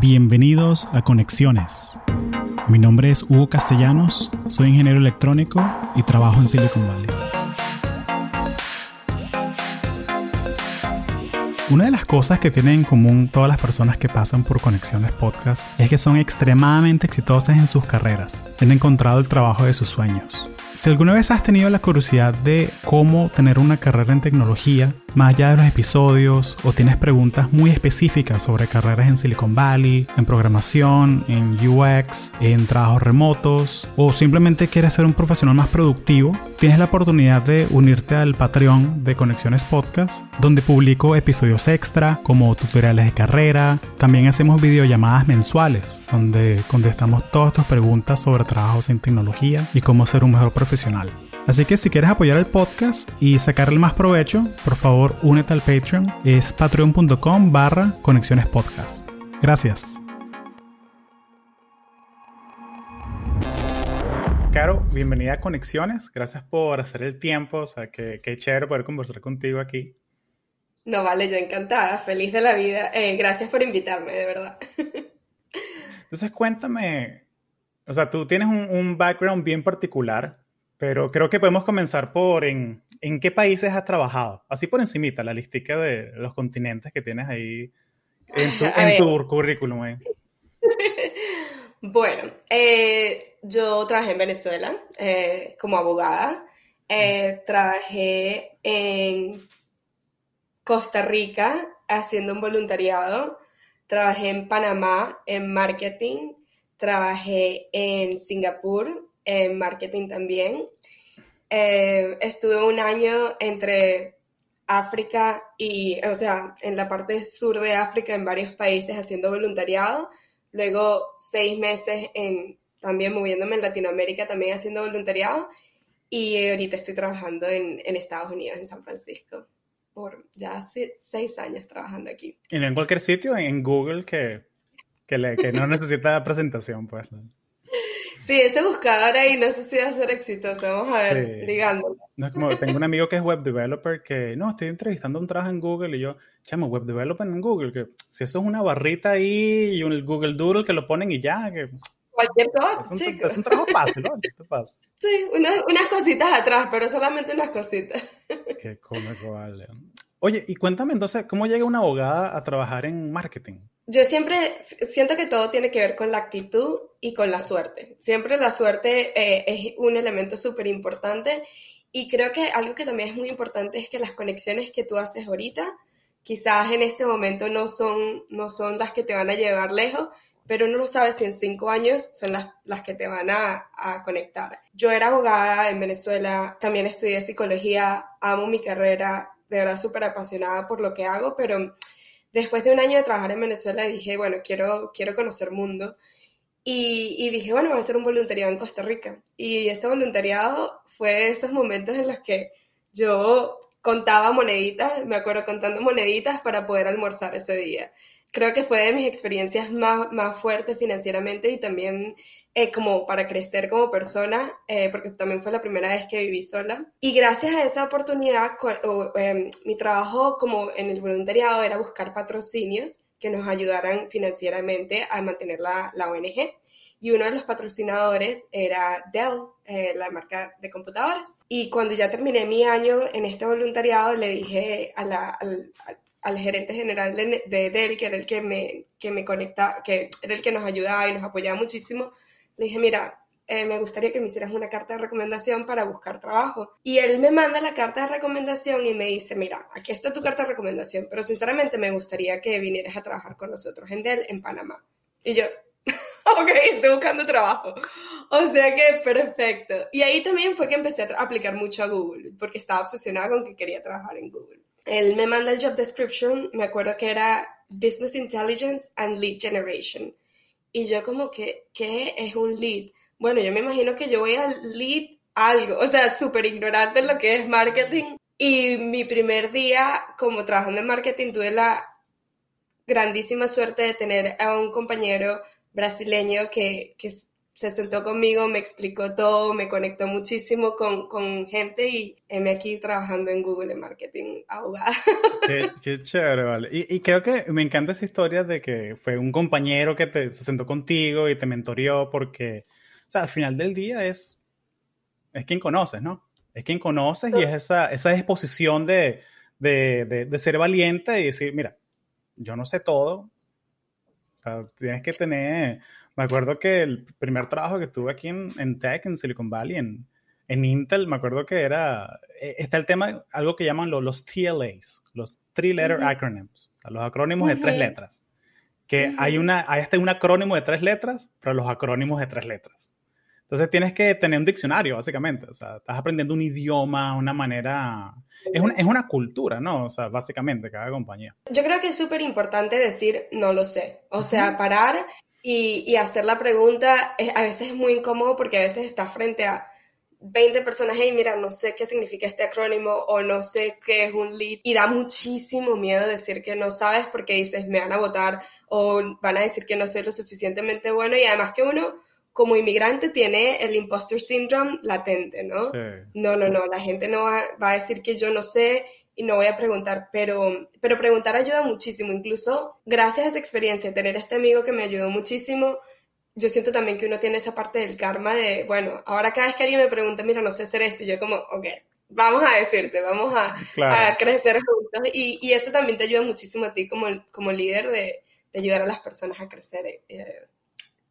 Bienvenidos a Conexiones. Mi nombre es Hugo Castellanos, soy ingeniero electrónico y trabajo en Silicon Valley. Una de las cosas que tienen en común todas las personas que pasan por Conexiones Podcast es que son extremadamente exitosas en sus carreras. Han encontrado el trabajo de sus sueños. Si alguna vez has tenido la curiosidad de cómo tener una carrera en tecnología, más allá de los episodios, o tienes preguntas muy específicas sobre carreras en Silicon Valley, en programación, en UX, en trabajos remotos, o simplemente quieres ser un profesional más productivo, tienes la oportunidad de unirte al Patreon de Conexiones Podcast, donde publico episodios extra como tutoriales de carrera, también hacemos videollamadas mensuales, donde contestamos todas tus preguntas sobre trabajos en tecnología y cómo ser un mejor profesional profesional. Así que si quieres apoyar el podcast y sacarle más provecho, por favor únete al Patreon. Es patreon.com barra conexiones podcast. Gracias. Caro, bienvenida a Conexiones. Gracias por hacer el tiempo. O sea, que, qué chévere poder conversar contigo aquí. No, vale, yo encantada, feliz de la vida. Eh, gracias por invitarme, de verdad. Entonces, cuéntame, o sea, tú tienes un, un background bien particular pero creo que podemos comenzar por en, en qué países has trabajado. Así por encimita, la listica de los continentes que tienes ahí en tu, en tu currículum. Eh. bueno, eh, yo trabajé en Venezuela eh, como abogada. trabajé en Costa Rica haciendo un voluntariado. Trabajé en Panamá en marketing. Trabajé en Singapur en marketing también. Eh, estuve un año entre África y, o sea, en la parte sur de África, en varios países haciendo voluntariado. Luego seis meses en, también moviéndome en Latinoamérica, también haciendo voluntariado. Y ahorita estoy trabajando en, Estados Unidos, en San Francisco, por ya hace seis años trabajando aquí. ¿Y en cualquier sitio? En Google que, que, le, que no necesita presentación, pues. Sí, ese buscador ahí no sé si va a ser exitoso. Vamos a ver, ligándolo. No es como, tengo un amigo que es web developer que, no, estoy entrevistando un trabajo en Google y yo, chamo, web developer en Google, que si eso es una barrita ahí y un Google Doodle que lo ponen y ya, que... Cualquier cosa, chicos. Es un trabajo fácil, ¿no? Sí, unas cositas atrás, pero solamente unas cositas. Qué cómico, vale. Oye, y cuéntame entonces, ¿cómo llega una abogada a trabajar en marketing? Yo siempre siento que todo tiene que ver con la actitud y con la suerte. Siempre la suerte eh, es un elemento súper importante y creo que algo que también es muy importante es que las conexiones que tú haces ahorita, quizás en este momento no son, no son las que te van a llevar lejos, pero uno no sabe si en cinco años son las, las que te van a, a, conectar. Yo era abogada en Venezuela, también estudié psicología, amo mi carrera, de verdad súper apasionada por lo que hago, pero después de un año de trabajar en Venezuela dije, bueno, quiero, quiero conocer mundo. Y, y, dije, bueno, voy a hacer un voluntariado en Costa Rica. Y ese voluntariado fue esos momentos en los que yo contaba moneditas, me acuerdo contando moneditas para poder almorzar ese día creo que fue de mis experiencias más, más fuertes financieramente y también eh, como para crecer como persona, eh, porque también fue la primera vez que viví sola. Y gracias a esa oportunidad, em, mi trabajo como en el voluntariado era buscar patrocinios que nos ayudaran financieramente a mantener la, la ONG. Y uno de los patrocinadores era Dell, eh, la marca de computadoras. Y cuando ya terminé mi año en este voluntariado, le dije a la, al, al gerente general de, de, Dell, que era el que me, que me conectaba, que era el que nos ayudaba y nos apoyaba muchísimo, le dije, mira, eh, me gustaría que me hicieras una carta de recomendación para buscar trabajo. Y él me manda la carta de recomendación y me dice, mira, aquí está tu carta de recomendación, pero sinceramente me gustaría que vinieras a trabajar con nosotros en Dell, en Panamá. Y yo, ok, estoy buscando trabajo. O sea que perfecto. Y ahí también fue que empecé a aplicar mucho a Google, porque estaba obsesionada con que quería trabajar en Google él me manda el job description, me acuerdo que era Business Intelligence and Lead Generation. Y yo como que, ¿qué es un lead? Bueno, yo me imagino que yo voy a lead algo, o sea, súper ignorante lo que es marketing. Y mi primer día como trabajando en marketing tuve la grandísima suerte de tener a un compañero brasileño que, que se sentó conmigo, me explicó todo, me conectó muchísimo con, con gente y me aquí trabajando en Google en marketing abogada. Qué, qué chévere, vale. Y, y, creo que me encanta esa historia de que fue un compañero que te, se sentó contigo y te mentoreó porque, o sea, al final del día es, es quien conoces, ¿no? Es quien conoces y es esa, esa disposición de, de, de, de ser valiente y decir, mira, yo no sé todo, o sea, tienes que tener me acuerdo que el primer trabajo que tuve aquí en, en Tech, en Silicon Valley, en, en, Intel, me acuerdo que era, eh, está el tema, algo que llaman los, los TLAs, los Three Letter Acronyms, o sea, los acrónimos de tres letras. Que hay, una, hay hasta un acrónimo de tres letras, pero los acrónimos de tres letras. Entonces tienes que tener un diccionario, básicamente. O sea, estás aprendiendo un idioma, una manera... Es una, es una cultura, ¿no? O sea, básicamente, cada compañía. Yo creo que es súper importante decir, no lo sé. O sea, parar y, hacer la pregunta a veces es muy incómodo porque a veces estás frente a 20 personas, y mira, no sé qué significa este acrónimo o no sé qué es un lead. Y da muchísimo miedo decir que no sabes porque dices, me van a votar o van a decir que no soy lo suficientemente bueno. Y además que uno, como inmigrante, tiene el imposter syndrome latente, ¿no? No, no, no, la gente no va, va, a decir que yo no sé y no voy a preguntar, pero, pero preguntar ayuda muchísimo. Incluso gracias a esa experiencia, tener este amigo que me ayudó muchísimo, yo siento también que uno tiene esa parte del karma de, bueno, ahora cada vez que alguien me pregunta, mira, no sé hacer esto, yo como, ok, vamos a decirte, vamos a, a crecer juntos. Y, y, eso también te ayuda muchísimo a ti como, como líder de, de ayudar a las personas a crecer eh,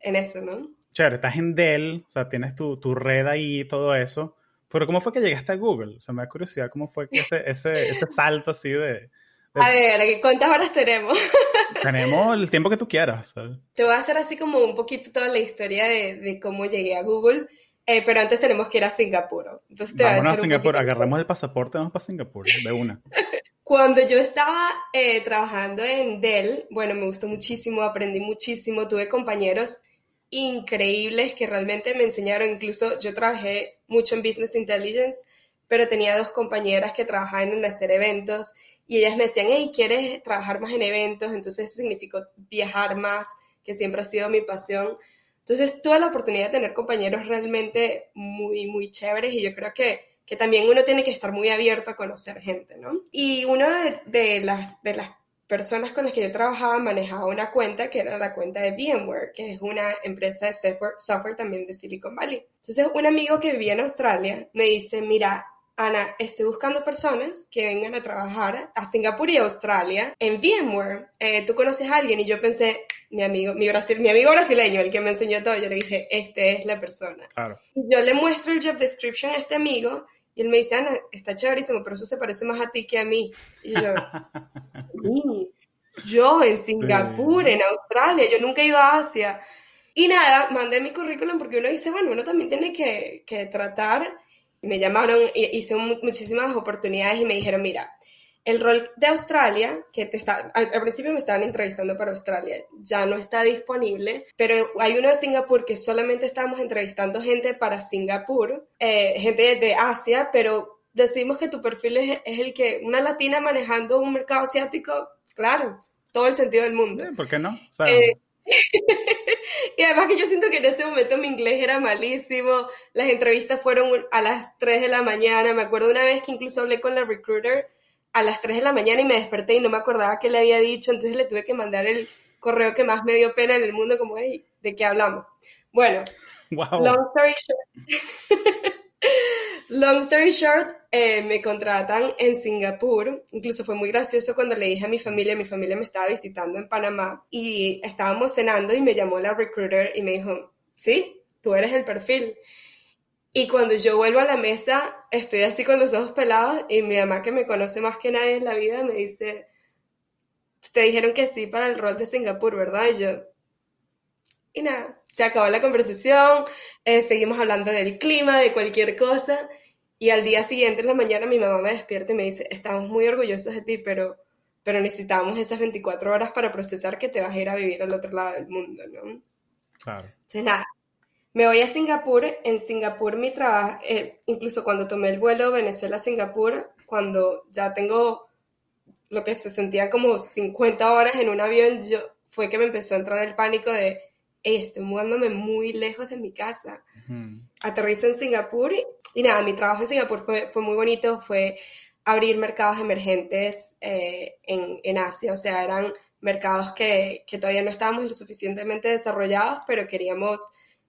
en eso, ¿no? Chévere, estás en Dell, o sea, tienes tu, tu red ahí y todo eso. Pero ¿cómo fue que llegaste a Google? O sea, me da curiosidad cómo fue ese, ese, ese salto así de, A ver, ¿cuántas horas tenemos? tenemos el tiempo que tú quieras. Te voy a hacer así como un poquito toda la historia de, de cómo llegué a Google, eh, pero antes tenemos que ir a Singapur. Entonces te Vámonos a, a Singapur, agarramos el pasaporte, vamos para Singapur, de una. Cuando yo estaba eh, trabajando en Dell, bueno, me gustó muchísimo, aprendí muchísimo, tuve compañeros increíbles que realmente me enseñaron. Incluso yo trabajé mucho en Business Intelligence, pero tenía dos compañeras que trabajaban en hacer eventos y ellas me decían, hey, ¿quieres trabajar más en eventos? Entonces eso significó viajar más, que siempre ha sido mi pasión. Entonces tuve la oportunidad de tener compañeros realmente muy, muy chéveres y yo creo que, que también uno tiene que estar muy abierto a conocer gente, ¿no? Y una de, las, de las personas con las que yo trabajaba manejaba una cuenta que era la cuenta de VMware, que es una empresa de software, también de Silicon Valley. Entonces, un amigo que vivía en Australia me dice, mira, Ana, estoy buscando personas que vengan a trabajar a Singapur y Australia en VMware. Eh, ¿Tú conoces a alguien? Y yo pensé, mi amigo, mi, Brasil, mi amigo brasileño, el que me enseñó todo, yo le dije, este es la persona. Claro. Yo le muestro el job description a este amigo y él me dice, Ana, está chéverísimo, pero eso se parece más a ti que a mí. Y yo, yo en Singapur, en Australia, yo nunca he ido a Asia. Y nada, mandé mi currículum porque uno dice, bueno, uno también tiene que, que tratar. Y me llamaron, hice muchísimas oportunidades y me dijeron, mira, el rol de Australia, que te está, al, principio me estaban entrevistando para Australia, ya no está disponible, pero hay uno de Singapur que solamente estamos entrevistando gente para Singapur, eh, gente de Asia, pero decimos que tu perfil es, es, el que una latina manejando un mercado asiático, claro, todo el sentido del mundo. Sí, ¿Por qué no? O sea, eh, y además que yo siento que en ese momento mi inglés era malísimo, las entrevistas fueron a las 3 de la mañana, me acuerdo una vez que incluso hablé con la recruiter a las 3 de la mañana y me desperté y no me acordaba qué le había dicho, entonces le tuve que mandar el correo que más me dio pena en el mundo, como, hey, ¿de qué hablamos? Bueno, long story short, long story short eh, me contratan en Singapur, incluso fue muy gracioso cuando le dije a mi familia, mi familia me estaba visitando en Panamá y estábamos cenando y me llamó la recruiter y me dijo, sí, tú eres el perfil. Y cuando yo vuelvo a la mesa, estoy así con los ojos pelados y mi mamá, que me conoce más que nadie en la vida, me dice, te dijeron que sí para el rol de Singapur, ¿verdad? Y yo, y nada, se acabó la conversación, eh, seguimos hablando del clima, de cualquier cosa, y al día siguiente, en la mañana, mi mamá me despierta y me dice, estamos muy orgullosos de ti, pero, pero necesitamos esas 24 horas para procesar que te vas a ir a vivir al otro lado del mundo, ¿no? Claro. Entonces, nada, me voy a Singapur, en Singapur mi trabajo, eh, incluso cuando tomé el vuelo Venezuela-Singapur, cuando ya tengo lo que se sentía como 50 horas en un avión, yo, fue que me empezó a entrar el pánico de estoy mudándome muy lejos de mi casa. Aterrizo en Singapur y, nada, mi trabajo en Singapur fue, fue muy bonito, fue abrir mercados emergentes eh, en, en, Asia, o sea, eran mercados que, que todavía no estábamos lo suficientemente desarrollados, pero queríamos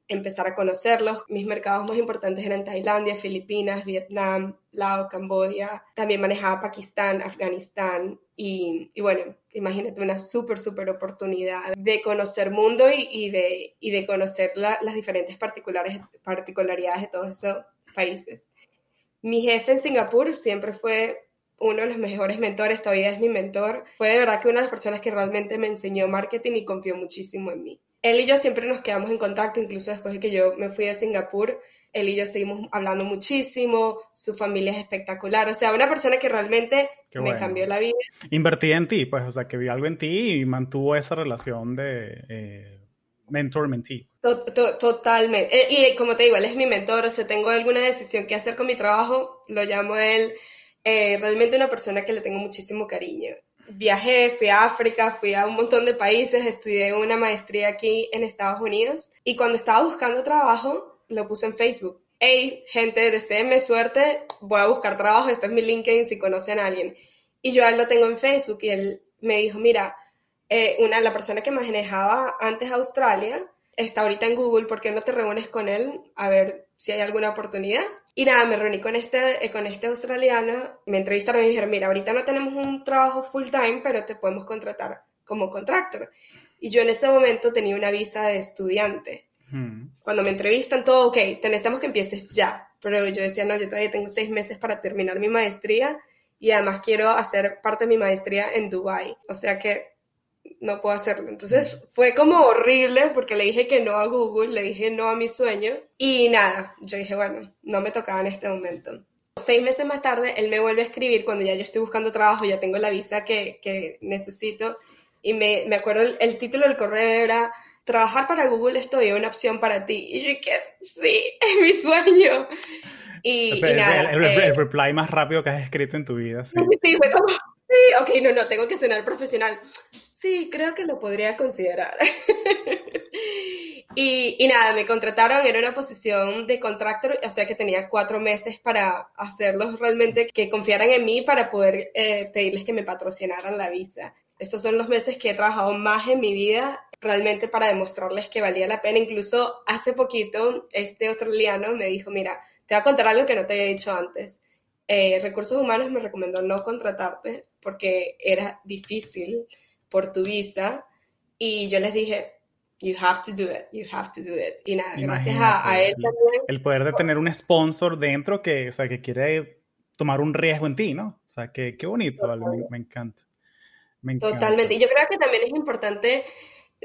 empezar a conocerlos. Mis mercados más importantes eran Tailandia, Filipinas, Vietnam, Laos, Camboya. También manejaba Pakistán, Afganistán y, bueno, imagínate una súper, súper oportunidad de conocer mundo y, y de, y de conocer las diferentes particulares, particularidades de todos esos países. Mi jefe en Singapur siempre fue uno de los mejores mentores, todavía es mi mentor. Fue de verdad que una de las personas que realmente me enseñó marketing y confió muchísimo en mí. Él y yo siempre nos quedamos en contacto, incluso después de que yo me fui a Singapur. Él y yo seguimos hablando muchísimo, su familia es espectacular, o sea, una persona que realmente me cambió la vida. Invertí en ti, pues, o sea, que vi algo en ti y mantuvo esa relación de eh, mentor-mentee. totalmente. Eh, y como te digo, él es mi mentor, o sea, tengo alguna decisión que hacer con mi trabajo, lo llamo él, eh, realmente una persona que le tengo muchísimo cariño viajé, fui a África, fui a un montón de países, estudié una maestría aquí en Estados Unidos y cuando estaba buscando trabajo lo puse en Facebook. Hey, gente, deseenme suerte, voy a buscar trabajo, este es mi LinkedIn si conocen a alguien. Y yo él lo tengo en Facebook y él me dijo, mira, eh, una, la persona que manejaba antes Australia está ahorita en Google, ¿por qué no te reúnes con él a ver si hay alguna oportunidad? Y nada, me reuní con este, eh, con este australiano, me entrevistaron y me dijeron, mira, ahorita no tenemos un trabajo full time, pero te podemos contratar como contractor. Y yo en ese momento tenía una visa de estudiante. Hmm. Cuando me entrevistan, todo, ok, necesitamos que empieces ya. Pero yo decía, no, yo todavía tengo seis meses para terminar mi maestría y además quiero hacer parte de mi maestría en Dubai. O sea que no puedo hacerlo. Entonces fue como horrible porque le dije que no a Google, le dije no a mi sueño y nada, yo dije, bueno, no me tocaba en este momento. Seis meses más tarde, él me vuelve a escribir cuando ya yo estoy buscando trabajo, ya tengo la visa que, que necesito y me, me acuerdo el, título del correo era trabajar para Google es todavía una opción para ti. Y yo dije, sí, es mi sueño. Y, nada. El, el, eh, reply más rápido que has escrito en tu vida. Sí, sí fue como, sí, ok, no, no, tengo que cenar profesional. Sí, creo que lo podría considerar. y, nada, me contrataron, era una posición de contractor, o sea que tenía cuatro meses para hacerlos realmente que confiaran en mí para poder eh, pedirles que me patrocinaran la visa. Esos son los meses que he trabajado más en mi vida realmente para demostrarles que valía la pena. Incluso hace poquito este australiano me dijo, mira, te voy a contar algo que no te había dicho antes. Eh, Recursos Humanos me recomendó no contratarte porque era difícil por tu visa. Y yo les dije, you have to do it, you have to do it. Y nada, gracias a, él también. El poder de tener un sponsor dentro que, o sea, que quiere tomar un riesgo en ti, ¿no? O sea, que, qué bonito, me, encanta. Totalmente. Y yo creo que también es importante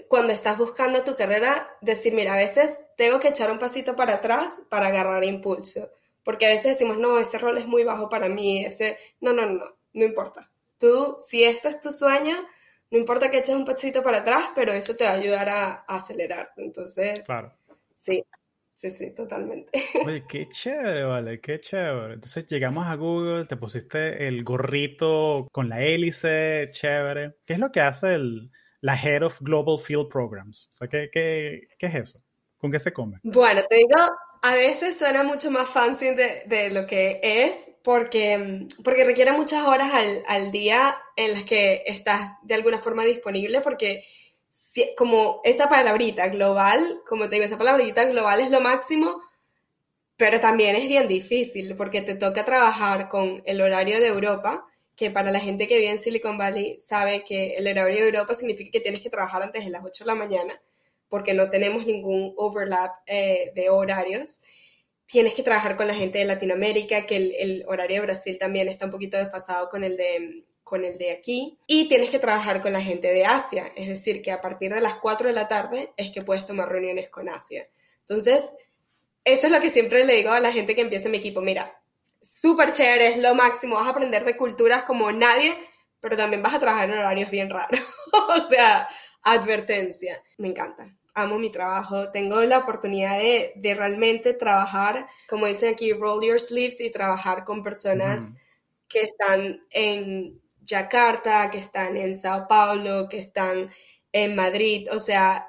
cuando estás buscando tu carrera decir, mira, a veces tengo que echar un pasito para atrás para agarrar impulso. Porque a veces decimos, no, ese rol es muy bajo para mí, ese... No, no, no, no importa. Tú, si este es tu sueño, no importa que eches un pasito para atrás, pero eso te va a ayudar a, acelerar. Entonces, claro. sí, sí, sí, totalmente. Oye, qué chévere, vale, qué chévere. Entonces llegamos a Google, te pusiste el gorrito con la hélice, chévere. ¿Qué es lo que hace el, la Head of Global Field Programs? O sea, ¿qué, qué, qué es eso? ¿Con qué se come? Bueno, te digo, a veces suena mucho más fancy de, lo que es porque, porque requiere muchas horas al, al, día en las que estás de alguna forma disponible porque como esa palabrita global, como te digo, esa palabrita global es lo máximo, pero también es bien difícil porque te toca trabajar con el horario de Europa, que para la gente que vive en Silicon Valley sabe que el horario de Europa significa que tienes que trabajar antes de las 8 de la mañana porque no tenemos ningún overlap eh, de horarios. Tienes que trabajar con la gente de Latinoamérica, que el, horario de Brasil también está un poquito desfasado con el de con el de aquí y tienes que trabajar con la gente de Asia, es decir, que a partir de las 4 de la tarde es que puedes tomar reuniones con Asia. Entonces, eso es lo que siempre le digo a la gente que empieza mi equipo, mira, súper chévere, es lo máximo, vas a aprender de culturas como nadie, pero también vas a trabajar en horarios bien raros. o sea, advertencia, me encanta amo mi trabajo, tengo la oportunidad de, de, realmente trabajar, como dicen aquí, roll your sleeves y trabajar con personas que están en Yakarta, que están en Sao Paulo, que están en Madrid, o sea,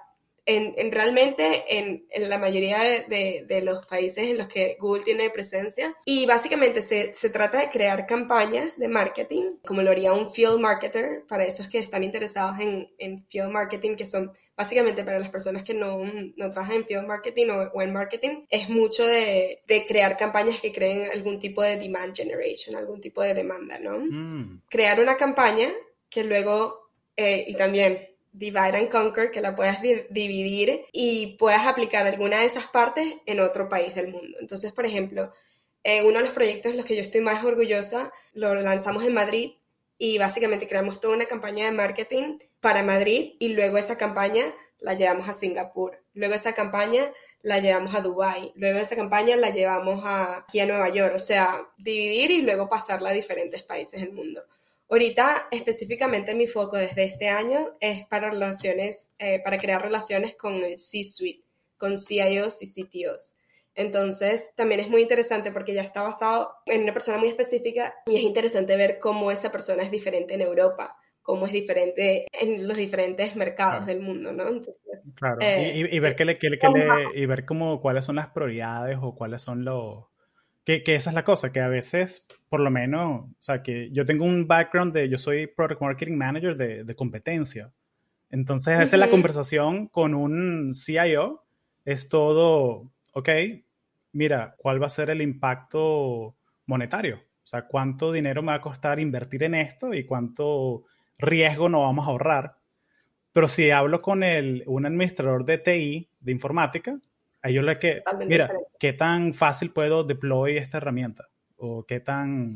en, realmente en, la mayoría de, los países en los que Google tiene presencia. Y básicamente se, trata de crear campañas de marketing, como lo haría un field marketer, para esos que están interesados en, field marketing, que son básicamente para las personas que no, trabajan en field marketing o, en marketing, es mucho de, crear campañas que creen algún tipo de demand generation, algún tipo de demanda, ¿no? Mm. Crear una campaña que luego, eh, y también divide and conquer, que la puedas dividir y puedas aplicar alguna de esas partes en otro país del mundo. Entonces, por ejemplo, eh, uno de los proyectos en los que yo estoy más orgullosa, lo lanzamos en Madrid y básicamente creamos toda una campaña de marketing para Madrid y luego esa campaña la llevamos a Singapur, luego esa campaña la llevamos a Dubai, luego esa campaña la llevamos aquí a Nueva York, o sea, dividir y luego pasarla a diferentes países del mundo. Ahorita específicamente mi foco desde este año es para relaciones, eh, para crear relaciones con el C-suite, con CIOs y CTOs. Entonces, también es muy interesante porque ya está basado en una persona muy específica y es interesante ver cómo esa persona es diferente en Europa, cómo es diferente en los diferentes mercados del mundo, ¿no? claro, y, y, ver, qué le, qué, y ver cómo, cuáles son las prioridades o cuáles son los que, esa es la cosa, que a veces, por lo menos, o sea, que yo tengo un background de, yo soy Product Marketing Manager de, de competencia. Entonces, a veces la conversación con un CIO es todo, ok, mira, ¿cuál va a ser el impacto monetario? O sea, ¿cuánto dinero me va a costar invertir en esto y cuánto riesgo nos vamos a ahorrar? Pero si hablo con el, un administrador de TI, de informática, a ellos le que, mira, ¿qué tan fácil puedo deploy esta herramienta? ¿O qué tan,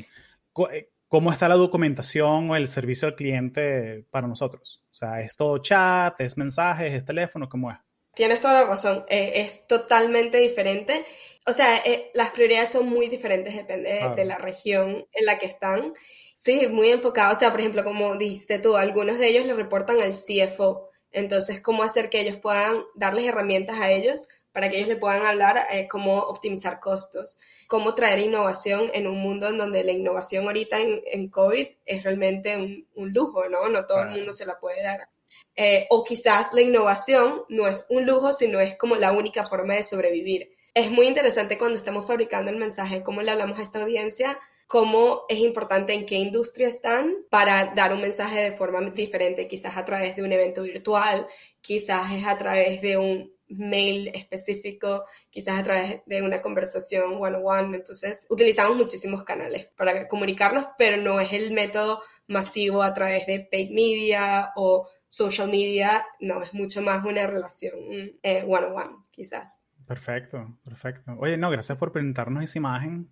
eh, cómo está la documentación o el servicio al cliente para nosotros? O sea, ¿es todo chat, es mensajes, es teléfono? ¿Cómo es? Tienes toda la razón, eh, es totalmente diferente. O sea, eh, las prioridades son muy diferentes, depende de la región en la que están. Sí, muy enfocado. O sea, por ejemplo, como dijiste tú, algunos de ellos le reportan al CFO. Entonces, ¿cómo hacer que ellos puedan darles herramientas a ellos para que ellos le puedan hablar eh, cómo optimizar costos, cómo traer innovación en un mundo en donde la innovación ahorita en, COVID es realmente un, lujo, ¿no? No todo el mundo se la puede dar. Eh, o quizás la innovación no es un lujo, sino es como la única forma de sobrevivir. Es muy interesante cuando estamos fabricando el mensaje, cómo le hablamos a esta audiencia, cómo es importante en qué industria están para dar un mensaje de forma diferente, quizás a través de un evento virtual, quizás es a través de un mail específico, quizás a través de una conversación one-on-one. Entonces, utilizamos muchísimos canales para comunicarnos, pero no es el método masivo a través de paid media o social media, no, es mucho más una relación eh, one-on-one, quizás. Perfecto, perfecto. Oye, no, gracias por presentarnos esa imagen.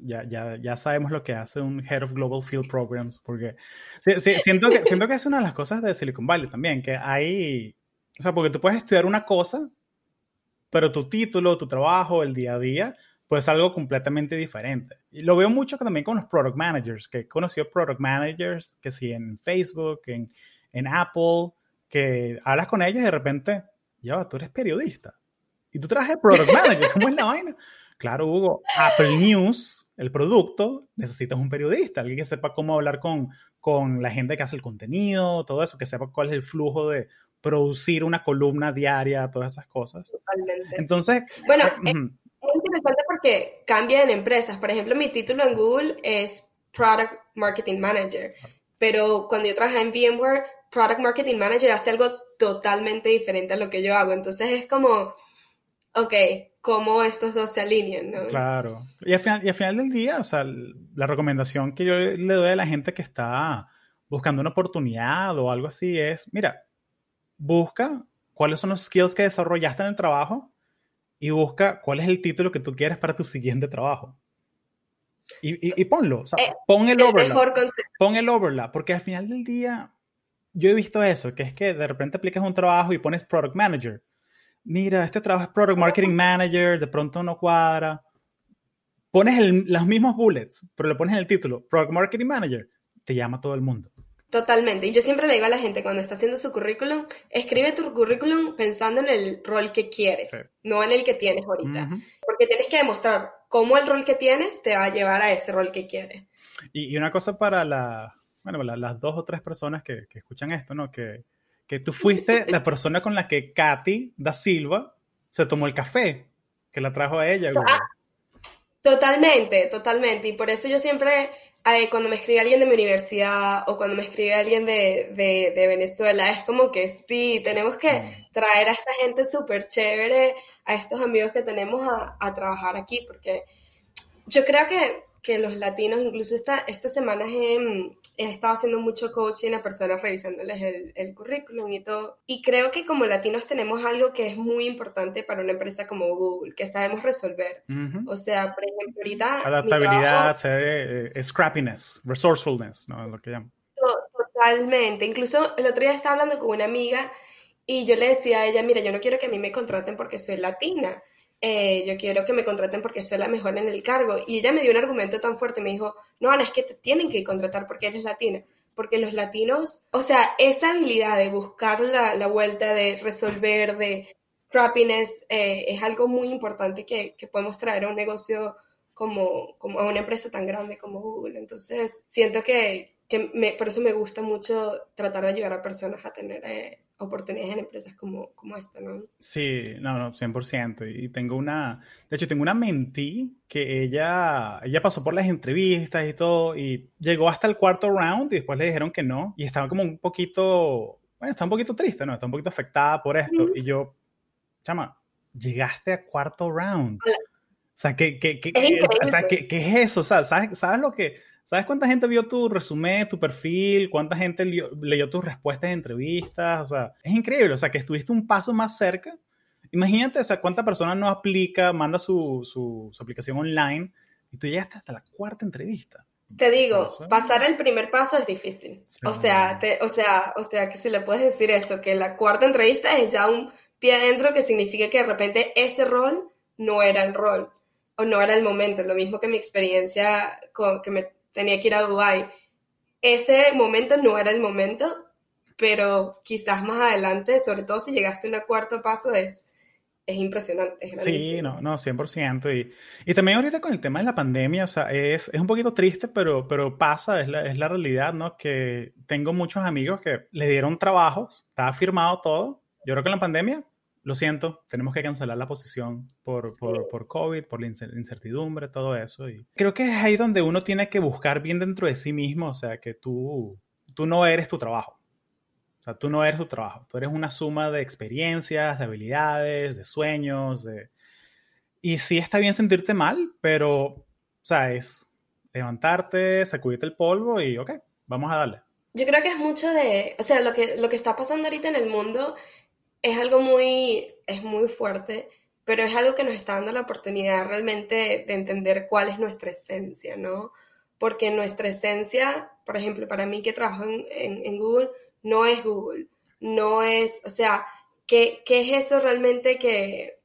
Ya, ya, ya sabemos lo que hace un Head of Global Field Programs, porque siento, que, siento que es una de las cosas de Silicon Valley también, que hay o sea, porque tú puedes estudiar una cosa, pero tu título, tu trabajo, el día a día, pues algo completamente diferente. Y lo veo mucho también con los product managers, que he conocido product managers, que sí, en Facebook, en, en Apple, que hablas con ellos y de repente, ya, tú eres periodista. Y tú trabajas product manager, ¿cómo es la vaina? Claro, Hugo, Apple News, el producto, necesitas un periodista, alguien que sepa cómo hablar con, con la gente que hace el contenido, todo eso, que sepa cuál es el flujo de producir una columna diaria, todas esas cosas. Totalmente. Entonces, bueno, eh, es, interesante porque cambian en empresas. Por ejemplo, mi título en Google es Product Marketing Manager, pero cuando yo trabajé en VMware, Product Marketing Manager hace algo totalmente diferente a lo que yo hago. Entonces es como, ok, cómo estos dos se alinean, ¿no? Claro. Y al, final, y al final del día, o sea, la recomendación que yo le doy a la gente que está buscando una oportunidad o algo así es, mira, busca cuáles son los skills que desarrollaste en el trabajo y busca cuál es el título que tú quieres para tu siguiente trabajo. Y, ponlo, o sea, eh, pon el, overlap. Pon el overlap, porque al final del día yo he visto eso, que es que de repente aplicas un trabajo y pones product manager. Mira, este trabajo es product marketing manager, de pronto no cuadra. Pones los mismos bullets, pero le pones en el título, product marketing manager, te llama todo el mundo. Totalmente. Y yo siempre le digo a la gente cuando está haciendo su currículum, escribe tu currículum pensando en el rol que quieres, no en el que tienes ahorita. Porque tienes que demostrar cómo el rol que tienes te va a llevar a ese rol que quieres. Y, una cosa para la, bueno, las dos o tres personas que, escuchan esto, ¿no? Que, que tú fuiste la persona con la que Katy da Silva se tomó el café, que la trajo a ella. Ah, totalmente, totalmente. Y por eso yo siempre, cuando me escribe alguien de mi universidad o cuando me escribe alguien de, de, Venezuela, es como que sí, tenemos que mm. traer a esta gente súper chévere, a estos amigos que tenemos a, a trabajar aquí, porque yo creo que que los latinos, incluso esta, esta semana he, he, estado haciendo mucho coaching a personas revisándoles el, el, currículum y todo. Y creo que como latinos tenemos algo que es muy importante para una empresa como Google, que sabemos resolver. O sea, por ejemplo, ahorita... Adaptabilidad, eh, eh, scrappiness, resourcefulness, ¿no? Lo que llaman. Totalmente. Incluso el otro día estaba hablando con una amiga y yo le decía a ella, mira, yo no quiero que a mí me contraten porque soy latina eh, yo quiero que me contraten porque soy la mejor en el cargo. Y ella me dio un argumento tan fuerte, me dijo, no, Ana, es que te tienen que contratar porque eres latina. Porque los latinos, o sea, esa habilidad de buscar la, la vuelta, de resolver, de scrappiness, eh, es algo muy importante que, que, podemos traer a un negocio como, como a una empresa tan grande como Google. Entonces, siento que, que me, por eso me gusta mucho tratar de ayudar a personas a tener eh, oportunidades en empresas como, como esta, ¿no? Sí, no, no, 100%. Y tengo una, de hecho, tengo una mentí que ella, ella pasó por las entrevistas y todo, y llegó hasta el cuarto round y después le dijeron que no, y estaba como un poquito, bueno, está un poquito triste, ¿no? Está un poquito afectada por esto. Y yo, chama, llegaste a cuarto round. O sea, ¿qué, qué, qué, o sea, ¿qué, ¿qué es eso? O sea, ¿sabes, ¿sabes lo que ¿Sabes cuánta gente vio tu resumen, tu perfil? ¿Cuánta gente leyó, tus respuestas de entrevistas? O sea, es increíble. O sea, que estuviste un paso más cerca. Imagínate, o sea, cuánta persona no aplica, manda su, su, aplicación online y tú llegaste hasta la cuarta entrevista. Te digo, pasar el primer paso es difícil. O sea, o sea, o sea, que si le puedes decir eso, que la cuarta entrevista es ya un pie adentro que significa que de repente ese rol no era el rol o no era el momento. Lo mismo que mi experiencia con, que me tenía que ir a Dubai. Ese momento no era el momento, pero quizás más adelante, sobre todo si llegaste a un cuarto paso, es, es impresionante. sí, no, no, 100%. Y, y también ahorita con el tema de la pandemia, o sea, es, es un poquito triste, pero, pero pasa, es la, es la realidad, ¿no? Que tengo muchos amigos que le dieron trabajos, estaba firmado todo. Yo creo que en la pandemia lo siento, tenemos que cancelar la posición por, por, por, COVID, por la incertidumbre, todo eso. Y creo que es ahí donde uno tiene que buscar bien dentro de sí mismo, o sea, que tú, tú no eres tu trabajo. O sea, tú no eres tu trabajo, tú eres una suma de experiencias, de habilidades, de sueños, de... Y sí está bien sentirte mal, pero, o sea, es levantarte, sacudirte el polvo y, ok, vamos a darle. Yo creo que es mucho de, o sea, lo que, lo que está pasando ahorita en el mundo es algo muy, es muy fuerte, pero es algo que nos está dando la oportunidad realmente de entender cuál es nuestra esencia, ¿no? Porque nuestra esencia, por ejemplo, para mí que trabajo en, Google, no es Google, no es, o sea, ¿qué, ¿qué, es eso realmente que,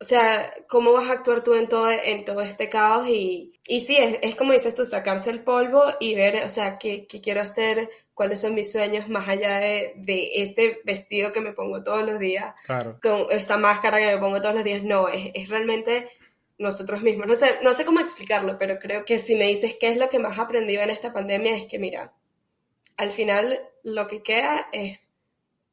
o sea, cómo vas a actuar tú en todo, en todo este caos? Y, y sí, es, es como dices tú, sacarse el polvo y ver, o sea, qué, qué quiero hacer cuáles son mis sueños más allá de, ese vestido que me pongo todos los días, con esa máscara que me pongo todos los días. No, es, realmente nosotros mismos. No sé, no sé cómo explicarlo, pero creo que si me dices qué es lo que más he aprendido en esta pandemia es que, mira, al final lo que queda es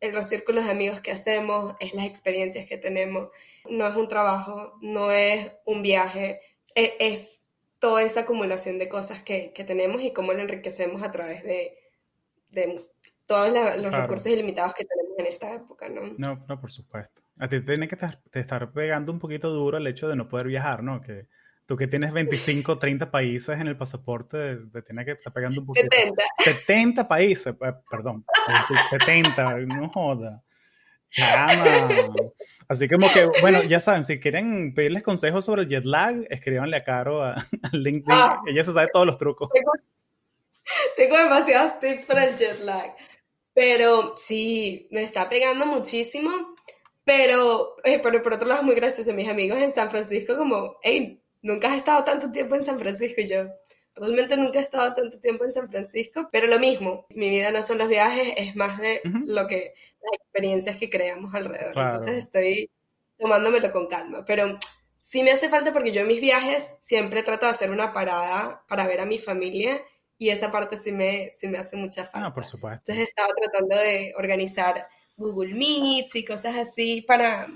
los círculos de amigos que hacemos, es las experiencias que tenemos. No es un trabajo, no es un viaje, es, es toda esa acumulación de cosas que, que tenemos y cómo lo enriquecemos a través de, de todos los recursos ilimitados que tenemos en esta época, ¿no? No, no, por supuesto. A ti te tiene que estar, te estar pegando un poquito duro el hecho de no poder viajar, ¿no? Que tú que tienes 25, 30 países en el pasaporte, te tiene que estar pegando un poquito. 70. 70 países, eh, perdón, 70, no joda. Así como que, bueno, ya saben, si quieren pedirles consejos sobre el jet lag, escríbanle a Caro a, LinkedIn. Ah. Ella se sabe todos los trucos. Tengo demasiados tips para el jet lag. Pero sí, me está pegando muchísimo. Pero, eh, pero por otro lado es muy gracioso. Mis amigos en San Francisco como, hey, nunca has estado tanto tiempo en San Francisco. Y yo, realmente nunca he estado tanto tiempo en San Francisco. Pero lo mismo, mi vida no son los viajes, es más de lo que, las experiencias que creamos alrededor. Entonces estoy tomándomelo con calma. Pero sí me hace falta porque yo en mis viajes siempre trato de hacer una parada para ver a mi familia y esa parte sí me, sí me hace mucha falta. Ah, por supuesto. Entonces he estado tratando de organizar Google Meets y cosas así para,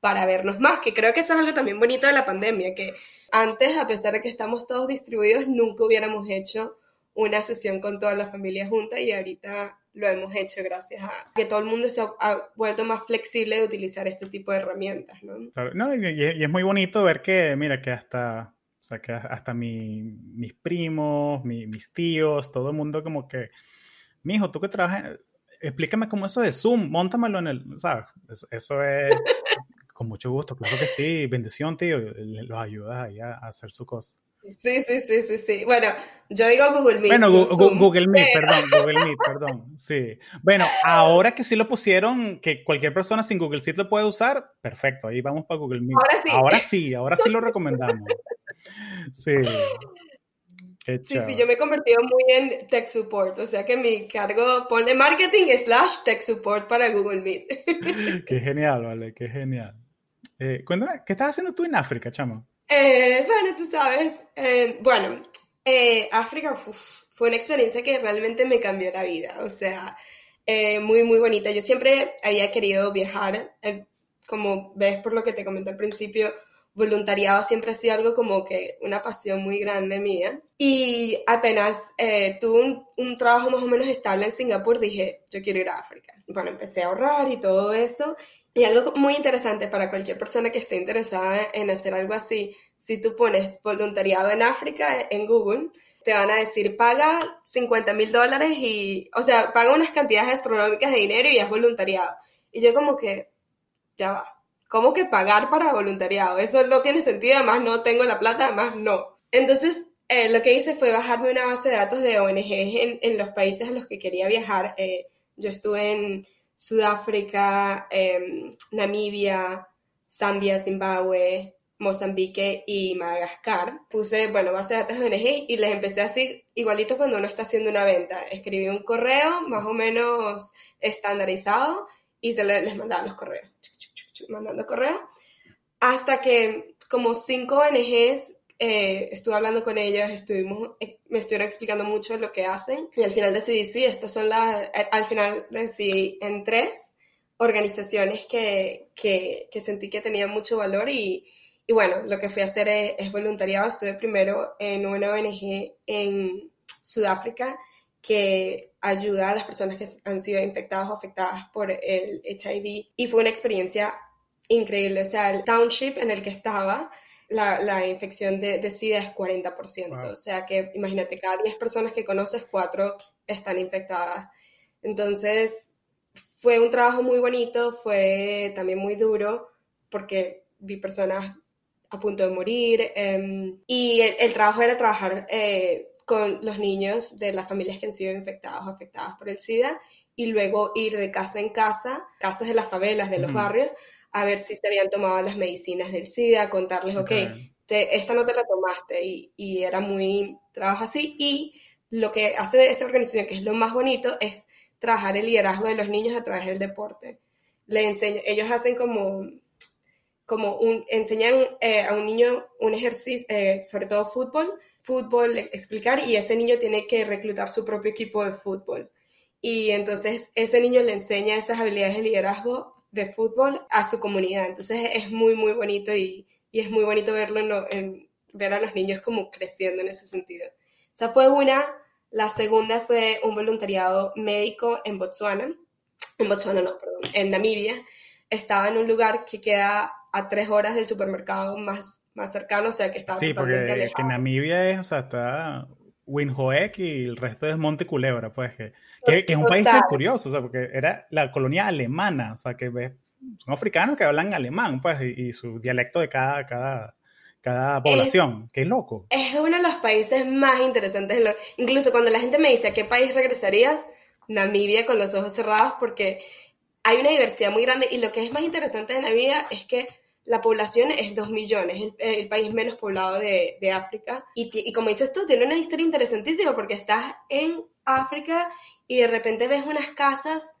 para vernos más, que creo que eso es algo también bonito de la pandemia, que antes, a pesar de que estamos todos distribuidos, nunca hubiéramos hecho una sesión con toda la familia junta y ahorita lo hemos hecho gracias a que todo el mundo se ha, vuelto más flexible de utilizar este tipo de herramientas, ¿no? no y, es muy bonito ver que, mira, que hasta, o sea, que hasta mis primos, mis tíos, todo el mundo como que, mijo, tú que trabajas, explícame cómo eso de Zoom, montamelo en el, ¿sabes? Eso, es con mucho gusto, claro que sí, bendición, tío, los ayudas ahí a hacer su cosa. Sí, sí, sí, sí, sí. Bueno, yo digo Google Meet. Bueno, Google Meet, perdón, Google Meet, perdón. Sí. Bueno, ahora que sí lo pusieron, que cualquier persona sin Google Meet lo puede usar, perfecto, ahí vamos para Google Meet. Ahora sí. Ahora sí, ahora sí lo recomendamos. Sí. sí, sí, yo me he convertido muy en tech support, o sea que mi cargo, ponle marketing slash tech support para Google Meet. Qué genial, vale, qué genial. Eh, cuéntame, ¿qué estás haciendo tú en África, chamo? Eh, bueno, tú sabes, eh, bueno, eh, África fue una experiencia que realmente me cambió la vida, o sea, muy, muy bonita. Yo siempre había querido viajar, como ves por lo que te comenté al principio, voluntariado siempre ha sido algo como que una pasión muy grande mía. Y apenas tuve un, un, trabajo más o menos estable en Singapur, dije, yo quiero ir a África. Bueno, empecé a ahorrar y todo eso. Y algo muy interesante para cualquier persona que esté interesada en hacer algo así, si tú pones voluntariado en África en Google, te van a decir paga 50 mil dólares y, o sea, paga unas cantidades astronómicas de dinero y es voluntariado. Y yo como que, ya va, ¿cómo que pagar para voluntariado? Eso no tiene sentido, además no tengo la plata, además no. Entonces, eh, lo que hice fue bajarme una base de datos de ONGs en, los países a los que quería viajar. Eh, yo estuve en Sudáfrica, em, Namibia, Zambia, Zimbabue, Mozambique y Madagascar. Puse, bueno, base de datos de ONG y les empecé así, igualito cuando uno está haciendo una venta. Escribí un correo más o menos estandarizado y se les mandaba los correos, mandando correos, hasta que como cinco ONGs eh, estuve hablando con ellas, estuvimos, eh, me estuvieron explicando mucho lo que hacen y al final decidí, sí, estas son las, eh, al final decidí en tres organizaciones que, que, que sentí que tenían mucho valor y, y, bueno, lo que fui a hacer es, voluntariado. Estuve primero en una ONG en Sudáfrica que ayuda a las personas que han sido infectadas o afectadas por el HIV y fue una experiencia increíble. O sea, el township en el que estaba la, la infección de, de, SIDA es 40%. O sea que imagínate, cada 10 personas que conoces, 4 están infectadas. Entonces, fue un trabajo muy bonito, fue también muy duro, porque vi personas a punto de morir. Eh, y el, el, trabajo era trabajar eh, con los niños de las familias que han sido infectados o afectadas por el SIDA y luego ir de casa en casa, casas de las favelas, de los barrios, a ver si se habían tomado las medicinas del SIDA, contarles, ok, te, esta no te la tomaste y, y, era muy trabajo así. Y lo que hace de esa organización, que es lo más bonito, es trabajar el liderazgo de los niños a través del deporte. Le enseño, ellos hacen como, como un, enseñan eh, a un niño un ejercicio, eh, sobre todo fútbol, fútbol, explicar, y ese niño tiene que reclutar su propio equipo de fútbol. Y entonces ese niño le enseña esas habilidades de liderazgo de fútbol a su comunidad. Entonces es muy, muy bonito y, y es muy bonito verlo en, ver a los niños como creciendo en ese sentido. Esa fue una. La segunda fue un voluntariado médico en Botswana. En Botswana, no, perdón, en Namibia. Estaba en un lugar que queda a tres horas del supermercado más, más cercano, o sea que estaba sí, totalmente alejado. porque Namibia es, o sea, está Windhoek y el resto es Monte Culebra, pues, que, que, es un país que curioso, o sea, porque era la colonia alemana, o sea, que ves, son africanos que hablan alemán, pues, y, y su dialecto de cada, cada, cada población, es, qué loco. Es uno de los países más interesantes, incluso cuando la gente me dice a qué país regresarías, Namibia con los ojos cerrados, porque hay una diversidad muy grande y lo que es más interesante de Namibia es que la población es 2 millones, el, el país menos poblado de, de África. Y, y, como dices tú, tiene una historia interesantísima porque estás en África y de repente ves unas casas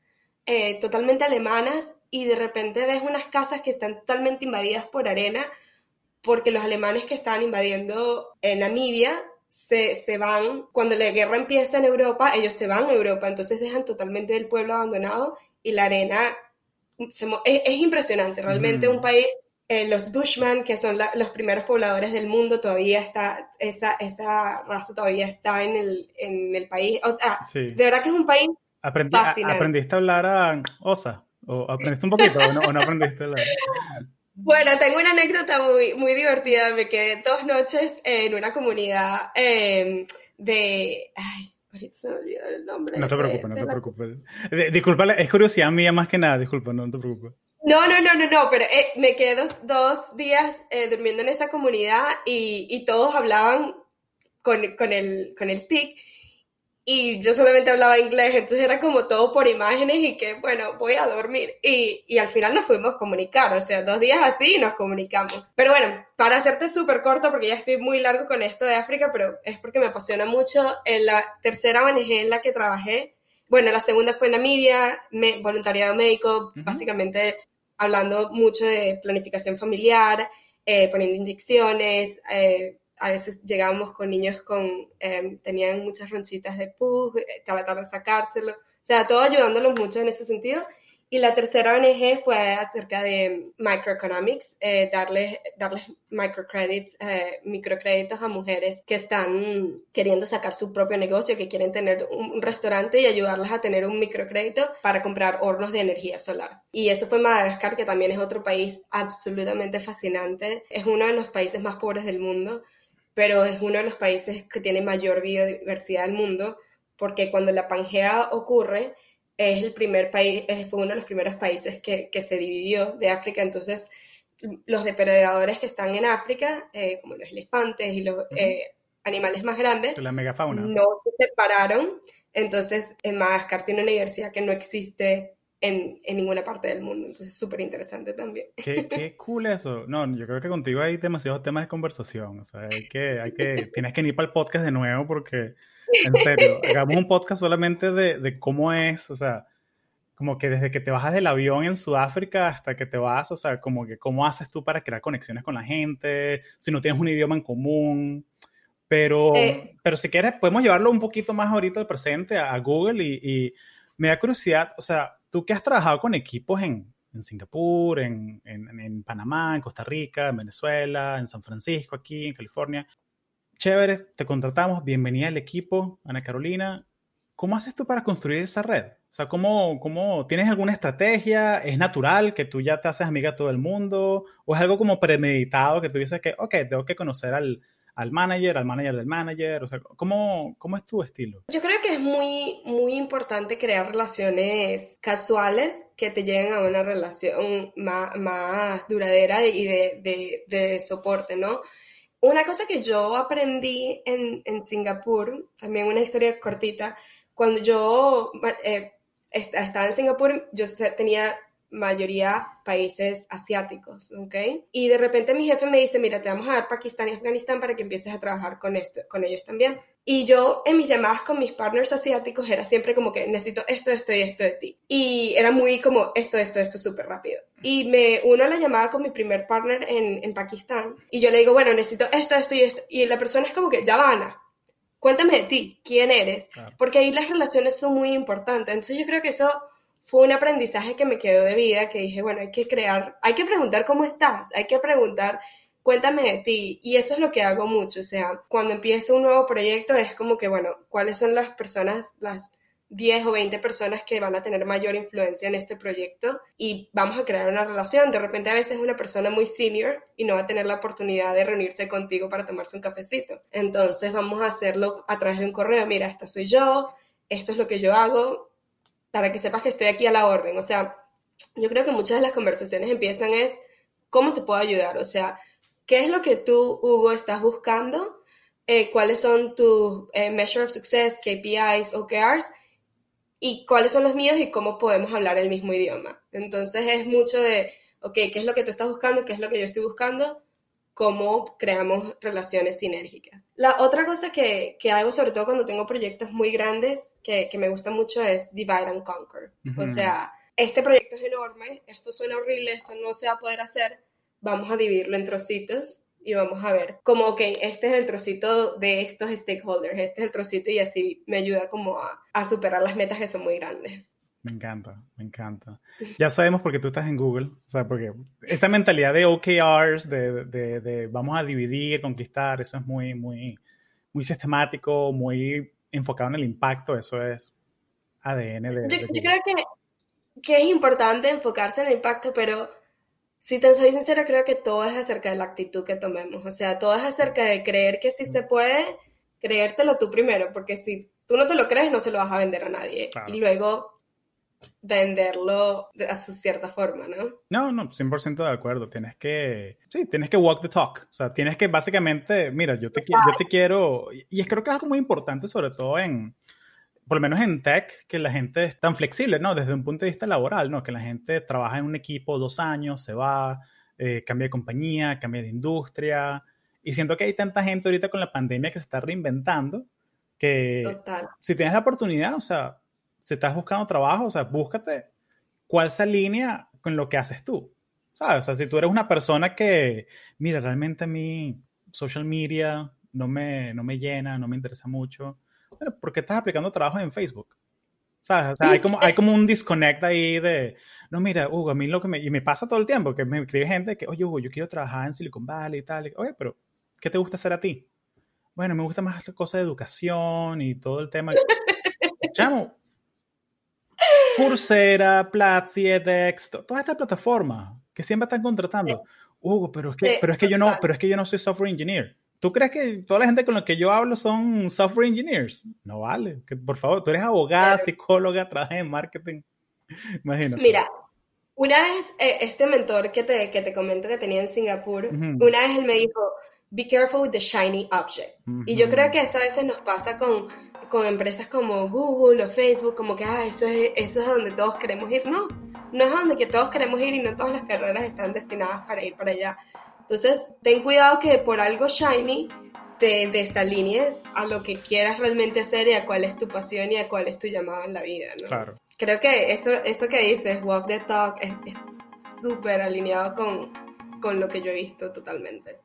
eh, totalmente alemanas y de repente ves unas casas que están totalmente invadidas por arena porque los alemanes que estaban invadiendo en Namibia se, se, van, cuando la guerra empieza en Europa, ellos se van a Europa, entonces dejan totalmente el pueblo abandonado y la arena es, es, impresionante, realmente un país, eh, los Bushmen, que son los primeros pobladores del mundo, todavía está, esa, esa raza todavía está en el, en el país, o sea, de verdad que es un país fascinante. ¿Aprendiste a hablar a Osa? ¿O aprendiste un poquito o no, o no aprendiste a hablar? Bueno, tengo una anécdota muy, muy divertida. Me quedé dos noches en una comunidad em, de... Ay, ahorita se me olvidó el nombre. No te preocupes, no te preocupes. Disculpa, es curiosidad mía más que nada, disculpa, no te preocupes. No, no, no, no, no, pero eh, me quedé dos, dos días eh, durmiendo en esa comunidad y, y todos hablaban con, con, el, con el TIC y yo solamente hablaba inglés, entonces era como todo por imágenes y que, bueno, voy a dormir. Y, y al final nos fuimos a comunicar, o sea, dos días así nos comunicamos. Pero bueno, para hacerte súper corto, porque ya estoy muy largo con esto de África, pero es porque me apasiona mucho, en la tercera ONG en la que trabajé, bueno, la segunda fue en Namibia, me, voluntariado médico, básicamente hablando mucho de planificación familiar, eh, poniendo inyecciones, eh, a veces llegábamos con niños con, em, tenían muchas ronchitas de pus, eh, tratar de sacárselo, o sea, todo ayudándolos mucho en ese sentido. Y la tercera ONG fue acerca de microeconomics, eh, darles, darles microcredits, eh, microcréditos a mujeres que están queriendo sacar su propio negocio, que quieren tener un restaurante y ayudarlas a tener un microcrédito para comprar hornos de energía solar. Y eso fue Madagascar, que también es otro país absolutamente fascinante. Es uno de los países más pobres del mundo pero es uno de los países que tiene mayor biodiversidad del mundo, porque cuando la Pangea ocurre, es el primer país, fue uno de los primeros países que, que se dividió de África, entonces los depredadores que están en África, eh, como los elefantes y los eh, animales más grandes, la megafauna. no se separaron, entonces en Madagascar tiene una diversidad que no existe en, en, ninguna parte del mundo. Entonces es súper interesante también. Qué, qué, cool eso. No, yo creo que contigo hay demasiados temas de conversación. O sea, hay que, hay que, tienes que ir para el podcast de nuevo porque, en serio, hagamos un podcast solamente de, de cómo es, o sea, como que desde que te bajas del avión en Sudáfrica hasta que te vas, o sea, como que cómo haces tú para crear conexiones con la gente, si no tienes un idioma en común. Pero, eh, pero si quieres, podemos llevarlo un poquito más ahorita al presente, a, Google, y, y me da curiosidad, o sea, tú que has trabajado con equipos en, en Singapur, en, en, en, Panamá, en Costa Rica, en Venezuela, en San Francisco, aquí, en California. Chévere, te contratamos, bienvenida al equipo, Ana Carolina. ¿Cómo haces tú para construir esa red? O sea, ¿cómo, ¿cómo tienes alguna estrategia? ¿Es natural que tú ya te haces amiga de todo el mundo? ¿O es algo como premeditado que tú dices que, ok, tengo que conocer al, al manager, al manager del manager? O sea, ¿cómo, cómo es tu estilo? Yo creo que es muy, muy importante crear relaciones casuales que te lleven a una relación más, más duradera y de, de, de, soporte, ¿no? Una cosa que yo aprendí en, en Singapur, también una historia cortita, cuando yo eh, estaba en Singapur, yo tenía mayoría países asiáticos, ¿ok? Y de repente mi jefe me dice, mira, te vamos a dar Pakistán y Afganistán para que empieces a trabajar con, esto, con ellos también. Y yo en mis llamadas con mis partners asiáticos era siempre como que necesito esto, esto y esto de ti. Y era muy como esto, esto, esto súper rápido. Y me uno a la llamada con mi primer partner en, en Pakistán y yo le digo, bueno, necesito esto, esto y esto. Y la persona es como que, ya Ana, cuéntame de ti, quién eres. Porque ahí las relaciones son muy importantes. Entonces yo creo que eso fue un aprendizaje que me quedó de vida, que dije, bueno, hay que crear, hay que preguntar cómo estás, hay que preguntar, cuéntame de ti. Y eso es lo que hago mucho, o sea, cuando empiezo un nuevo proyecto es como que, bueno, ¿cuáles son las personas, las 10 o 20 personas que van a tener mayor influencia en este proyecto y vamos a crear una relación. De repente a veces es una persona muy senior y no va a tener la oportunidad de reunirse contigo para tomarse un cafecito. Entonces vamos a hacerlo a través de un correo. Mira, esta soy yo, esto es lo que yo hago, para que sepas que estoy aquí a la orden. O sea, yo creo que muchas de las conversaciones empiezan es, ¿cómo te puedo ayudar? O sea, ¿qué es lo que tú, Hugo, estás buscando? Eh, ¿Cuáles son tus eh, Measure of Success, KPIs, OKRs? Y cuáles son los míos y cómo podemos hablar el mismo idioma. Entonces es mucho de, ok, ¿qué es lo que tú estás buscando? ¿Qué es lo que yo estoy buscando? Cómo creamos relaciones sinérgicas. La otra cosa que, que hago, sobre todo cuando tengo proyectos muy grandes, que, que me gusta mucho, es divide and conquer. O sea, este proyecto es enorme, esto suena horrible, esto no se va a poder hacer, vamos a dividirlo en trocitos y vamos a ver como, ok, este es el trocito de estos stakeholders, este es el trocito y así me ayuda como a, a superar las metas que son muy grandes. Me encanta, me encanta. Ya sabemos por qué tú estás en Google, o sea, porque esa mentalidad de OKRs, de, de, de, vamos a dividir, conquistar, eso es muy, muy, muy sistemático, muy enfocado en el impacto, eso es ADN de... Yo, yo creo que, que es importante enfocarse en el impacto, pero si te soy sincera, creo que todo es acerca de la actitud que tomemos. O sea, todo es acerca de creer que sí se puede, creértelo tú primero, porque si tú no te lo crees, no se lo vas a vender a nadie. Claro. Y luego venderlo a su cierta forma, ¿no? No, no, 100% de acuerdo. Tienes que, sí, tienes que walk the talk. O sea, tienes que básicamente, mira, yo te, yo te quiero, y creo que es algo muy importante, sobre todo en, por lo menos en tech, que la gente es tan flexible, ¿no? Desde un punto de vista laboral, ¿no? Que la gente trabaja en un equipo dos años, se va, eh, cambia de compañía, cambia de industria. Y siento que hay tanta gente ahorita con la pandemia que se está reinventando que Total. si tienes la oportunidad, o sea, si estás buscando trabajo, o sea, búscate cuál se alinea con lo que haces tú. ¿Sabes? O sea, si tú eres una persona que, mira, realmente a mí social media no me, no me llena, no me interesa mucho, bueno, ¿por qué estás aplicando trabajo en Facebook? ¿Sabes? O sea, hay como, hay como un disconnect ahí de, no, mira, Hugo, a mí lo que me, y me pasa todo el tiempo, que me escribe gente que, oye, Hugo, yo quiero trabajar en Silicon Valley y tal. Oye, pero, ¿qué te gusta hacer a ti? Bueno, me gusta más la cosa de educación y todo el tema. Chamo, Coursera, Platzi, edX, todas estas plataformas que siempre están contratando. Hugo, pero es que, pero es que yo no, pero es que yo no soy software engineer. ¿Tú crees que toda la gente con la que yo hablo son software engineers? No vale. Que, por favor, tú eres abogada, claro. psicóloga, trabajas en marketing. Imagínate. Mira, una vez eh, este mentor que te, que te comento que tenía en Singapur, uh -huh. una vez él me dijo, be careful with the shiny object. Uh -huh. Y yo creo que eso a veces nos pasa con, con empresas como Google o Facebook, como que, ah, eso es, eso es a donde todos queremos ir. No, no es a donde que todos queremos ir y no todas las carreras están destinadas para ir para allá. Entonces, ten cuidado que por algo shiny te desalinees a lo que quieras realmente hacer y a cuál es tu pasión y a cuál es tu llamado en la vida, ¿no? Claro. Creo que eso, eso que dices, walk the talk, es súper alineado con, con lo que yo he visto totalmente.